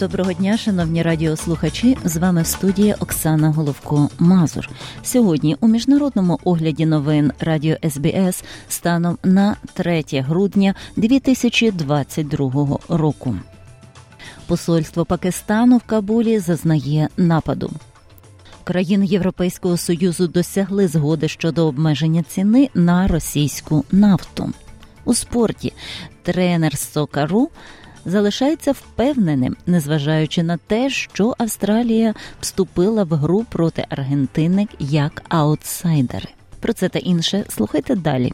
Доброго дня, шановні радіослухачі. З вами в студії Оксана Головко Мазур. Сьогодні у міжнародному огляді новин Радіо СБС станом на 3 грудня 2022 року. Посольство Пакистану в Кабулі зазнає нападу. Країни Європейського союзу досягли згоди щодо обмеження ціни на російську нафту. У спорті тренер Сокару залишається впевненим, незважаючи на те, що Австралія вступила в гру проти Аргентини як аутсайдери. Про це та інше слухайте далі.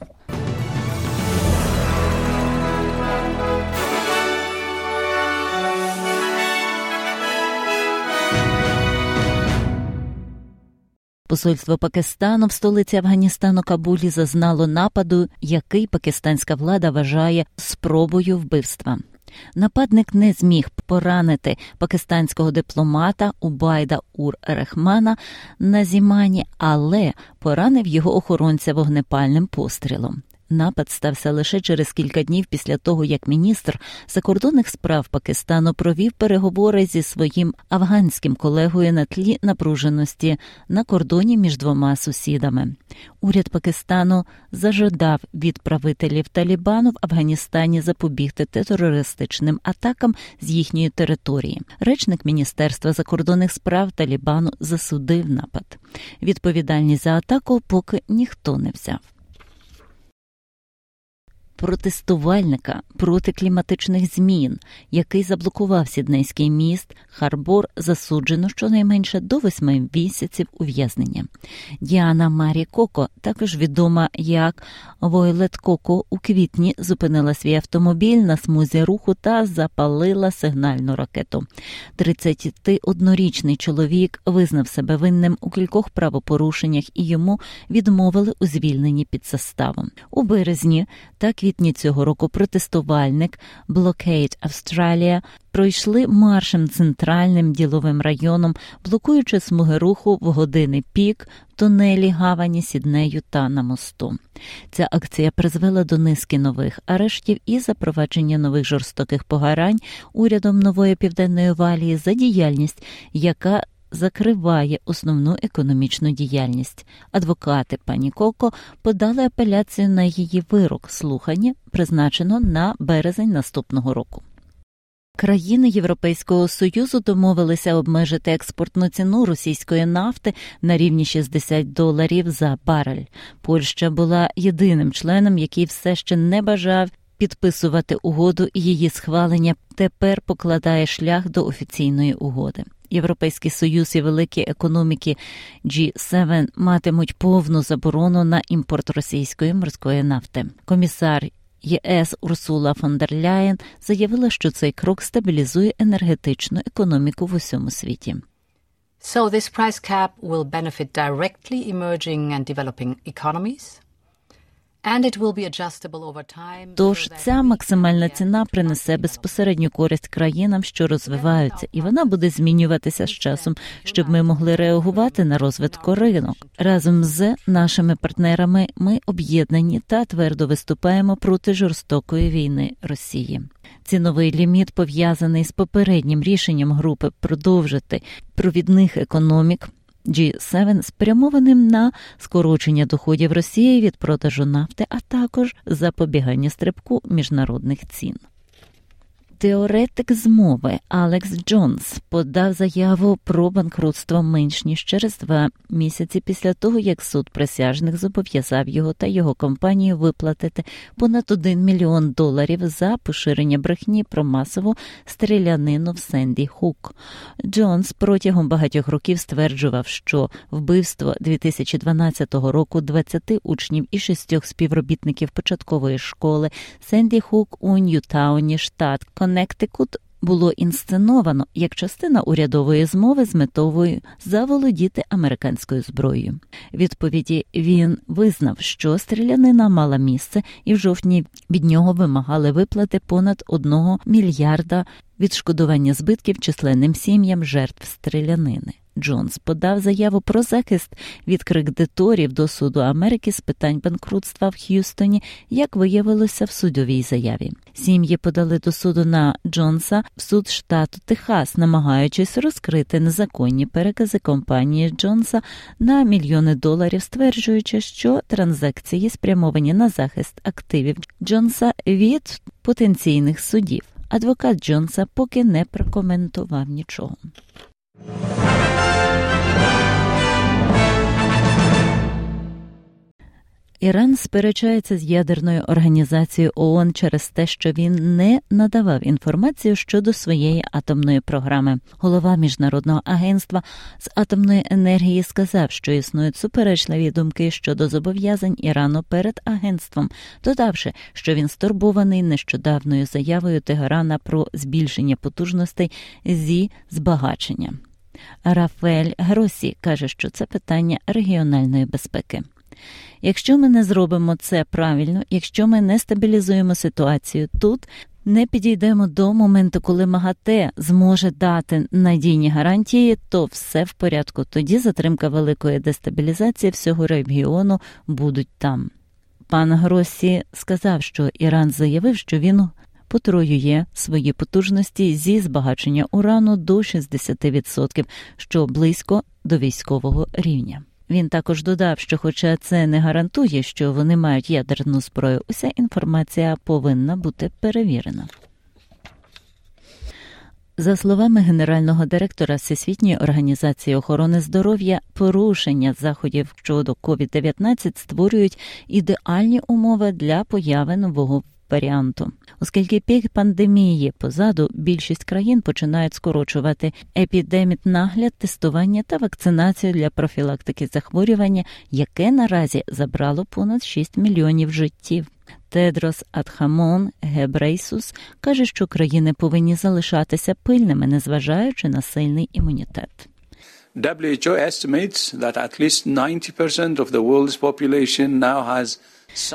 Посольство Пакистану в столиці Афганістану Кабулі зазнало нападу, який пакистанська влада вважає спробою вбивства. Нападник не зміг поранити пакистанського дипломата Убайда Ур Рехмана на зімані, але поранив його охоронця вогнепальним пострілом. Напад стався лише через кілька днів після того, як міністр закордонних справ Пакистану провів переговори зі своїм афганським колегою на тлі напруженості на кордоні між двома сусідами. Уряд Пакистану зажадав від правителів Талібану в Афганістані запобігти терористичним атакам з їхньої території. Речник Міністерства закордонних справ Талібану засудив напад. Відповідальність за атаку поки ніхто не взяв протестувальника проти кліматичних змін, який заблокував сіднейський міст, Харбор засуджено щонайменше до восьми місяців ув'язнення. Діана Марі Коко, також відома як Вайолет Коко, у квітні зупинила свій автомобіль на смузі руху та запалила сигнальну ракету. 31-річний чоловік визнав себе винним у кількох правопорушеннях і йому відмовили у звільненні під заставом. У березні та квітні цього року протестувальник Blockade Australia пройшли маршем центральним діловим районом, блокуючи смуги руху в години пік тунелі гавані Сіднею та на мосту. Ця акція призвела до низки нових арештів і запровадження нових жорстоких погарань урядом нової південної валії за діяльність, яка Закриває основну економічну діяльність. Адвокати пані Коко подали апеляцію на її вирок слухання, призначено на березень наступного року. Країни Європейського союзу домовилися обмежити експортну ціну російської нафти на рівні 60 доларів за барель. Польща була єдиним членом, який все ще не бажав підписувати угоду, і її схвалення тепер покладає шлях до офіційної угоди. Європейський союз і великі економіки G7 матимуть повну заборону на імпорт російської морської нафти. Комісар ЄС Урсула фон дер Ляєн заявила, що цей крок стабілізує енергетичну економіку в усьому світі. So this price cap will benefit directly emerging and developing economies. Тож ця максимальна ціна принесе безпосередню користь країнам, що розвиваються, і вона буде змінюватися з часом, щоб ми могли реагувати на розвитку ринок. Разом з нашими партнерами ми об'єднані та твердо виступаємо проти жорстокої війни Росії. Ціновий ліміт пов'язаний з попереднім рішенням групи продовжити провідних економік. G7 спрямованим на скорочення доходів Росії від продажу нафти, а також запобігання стрибку міжнародних цін. Теоретик змови Алекс Джонс подав заяву про банкрутство менш ніж через два місяці після того, як суд присяжних зобов'язав його та його компанію виплатити понад один мільйон доларів за поширення брехні про масову стрілянину в Сенді Хук. Джонс протягом багатьох років стверджував, що вбивство 2012 року 20 учнів і шістьох співробітників початкової школи Сенді Хук у Ньютауні, штат Коннектикут було інсценовано як частина урядової змови з метовою заволодіти американською зброєю. Відповіді він визнав, що стрілянина мала місце, і в жовтні від нього вимагали виплати понад одного мільярда відшкодування збитків численним сім'ям жертв стрілянини. Джонс подав заяву про захист від кредиторів до суду Америки з питань банкрутства в Х'юстоні, як виявилося в судовій заяві. Сім'ї подали до суду на Джонса в суд штату Техас, намагаючись розкрити незаконні перекази компанії Джонса на мільйони доларів, стверджуючи, що транзакції спрямовані на захист активів Джонса від потенційних судів. Адвокат Джонса поки не прокоментував нічого. Іран сперечається з ядерною організацією ООН через те, що він не надавав інформацію щодо своєї атомної програми. Голова міжнародного агентства з атомної енергії сказав, що існують суперечливі думки щодо зобов'язань Ірану перед агентством, додавши, що він стурбований нещодавною заявою Тегерана про збільшення потужностей зі збагачення. Рафаель Гросі каже, що це питання регіональної безпеки. Якщо ми не зробимо це правильно, якщо ми не стабілізуємо ситуацію тут, не підійдемо до моменту, коли МАГАТЕ зможе дати надійні гарантії, то все в порядку. Тоді затримка великої дестабілізації всього регіону будуть там. Пан Гросі сказав, що Іран заявив, що він потроює свої потужності зі збагачення урану до 60%, що близько до військового рівня. Він також додав, що, хоча це не гарантує, що вони мають ядерну зброю, уся інформація повинна бути перевірена. За словами генерального директора Всесвітньої організації охорони здоров'я, порушення заходів щодо COVID-19 створюють ідеальні умови для появи нового варіанту. Оскільки пік пандемії позаду, більшість країн починають скорочувати епідемітнагляд, тестування та вакцинацію для профілактики захворювання, яке наразі забрало понад 6 мільйонів життів. Тедрос Адхамон Гебрейсус каже, що країни повинні залишатися пильними, незважаючи на сильний імунітет. WHO estimates that at least 90% of the world's population now has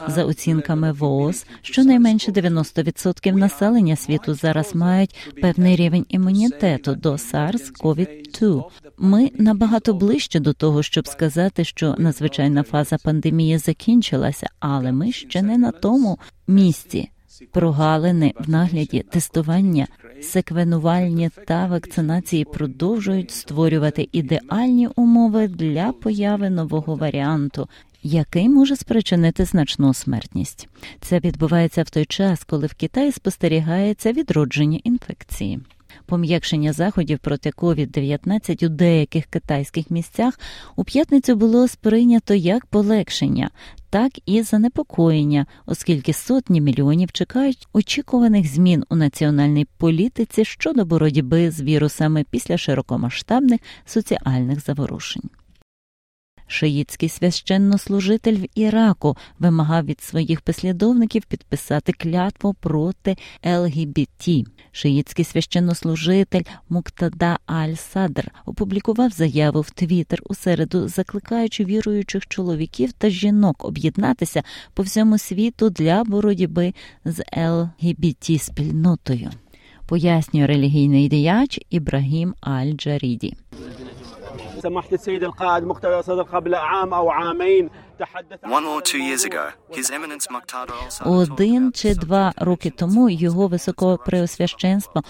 за оцінками ВООЗ, щонайменше 90% населення світу зараз мають певний рівень імунітету до SARS-CoV-2. Ми набагато ближче до того, щоб сказати, що надзвичайна фаза пандемії закінчилася, але ми ще не на тому місці. Прогалини в нагляді тестування, секвенувальні та вакцинації продовжують створювати ідеальні умови для появи нового варіанту, який може спричинити значну смертність. Це відбувається в той час, коли в Китаї спостерігається відродження інфекції. Пом'якшення заходів проти COVID-19 у деяких китайських місцях у п'ятницю було сприйнято як полегшення, так і занепокоєння, оскільки сотні мільйонів чекають очікуваних змін у національній політиці щодо боротьби з вірусами після широкомасштабних соціальних заворушень. Шиїцький священнослужитель в Іраку вимагав від своїх послідовників підписати клятву проти ЛГБТ. Шиїцький священнослужитель Муктада Аль-Садр опублікував заяву в Твіттер у середу, закликаючи віруючих чоловіків та жінок об'єднатися по всьому світу для боротьби з ЛГБТ спільнотою. Пояснює релігійний діяч Ібрагім Аль-Джаріді. Один чи два роки тому його високопреосвященство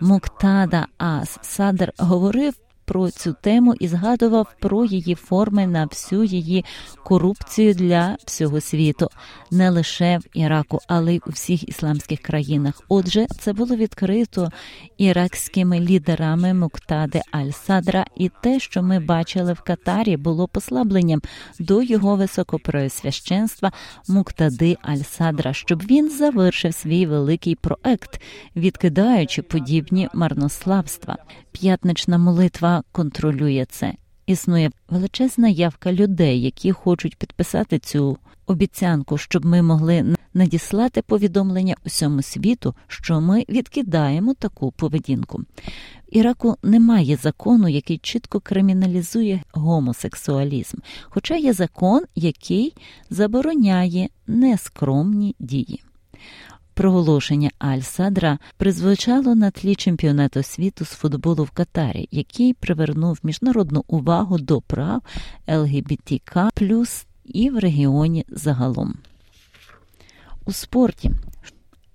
Муктада Ас Садр говорив про цю тему і згадував про її форми на всю її корупцію для всього світу, не лише в Іраку, але й у всіх ісламських країнах. Отже, це було відкрито іракськими лідерами Муктади Аль-Садра, і те, що ми бачили в Катарі, було послабленням до його високопреосвященства Муктади Аль-Садра, щоб він завершив свій великий проект, відкидаючи подібні марнославства. П'ятнична молитва контролює це. Існує величезна явка людей, які хочуть підписати цю обіцянку, щоб ми могли надіслати повідомлення усьому світу, що ми відкидаємо таку поведінку. В Іраку немає закону, який чітко криміналізує гомосексуалізм, хоча є закон, який забороняє нескромні дії. Проголошення Аль-Садра призвучало на тлі чемпіонату світу з футболу в Катарі, який привернув міжнародну увагу до прав ЛГБТК і в регіоні загалом. У спорті,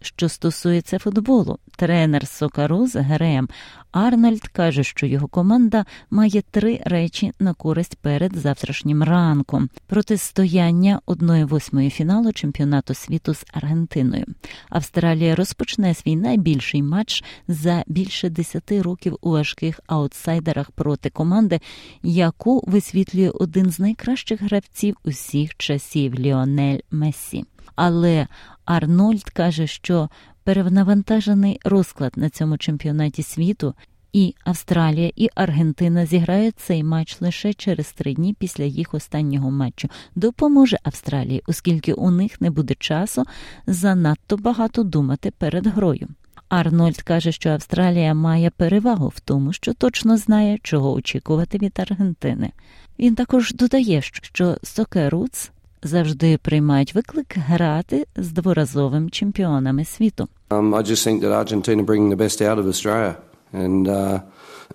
що стосується футболу, тренер Сокаруз Грем Арнольд каже, що його команда має три речі на користь перед завтрашнім ранком: протистояння 1-8 фіналу чемпіонату світу з Аргентиною. Австралія розпочне свій найбільший матч за більше 10 років у важких аутсайдерах проти команди, яку висвітлює один з найкращих гравців усіх часів Ліонель Мессі. Але Арнольд каже, що перевнавантажений розклад на цьому чемпіонаті світу, і Австралія, і Аргентина зіграють цей матч лише через три дні після їх останнього матчу. Допоможе Австралії, оскільки у них не буде часу занадто багато думати перед грою. Арнольд каже, що Австралія має перевагу в тому, що точно знає, чого очікувати від Аргентини. Він також додає, що Сокеруц завжди приймають виклик грати з дворазовим чемпіонами світу. Um, I just think that Argentina bringing the best out of Australia. And, uh,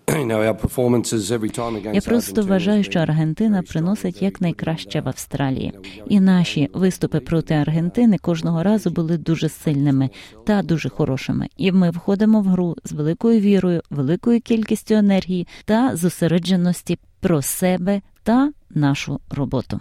Я просто вважаю, що Аргентина приносить якнайкраще в Австралії, і наші виступи проти Аргентини кожного разу були дуже сильними та дуже хорошими. І ми входимо в гру з великою вірою, великою кількістю енергії та зосередженості про себе та нашу роботу.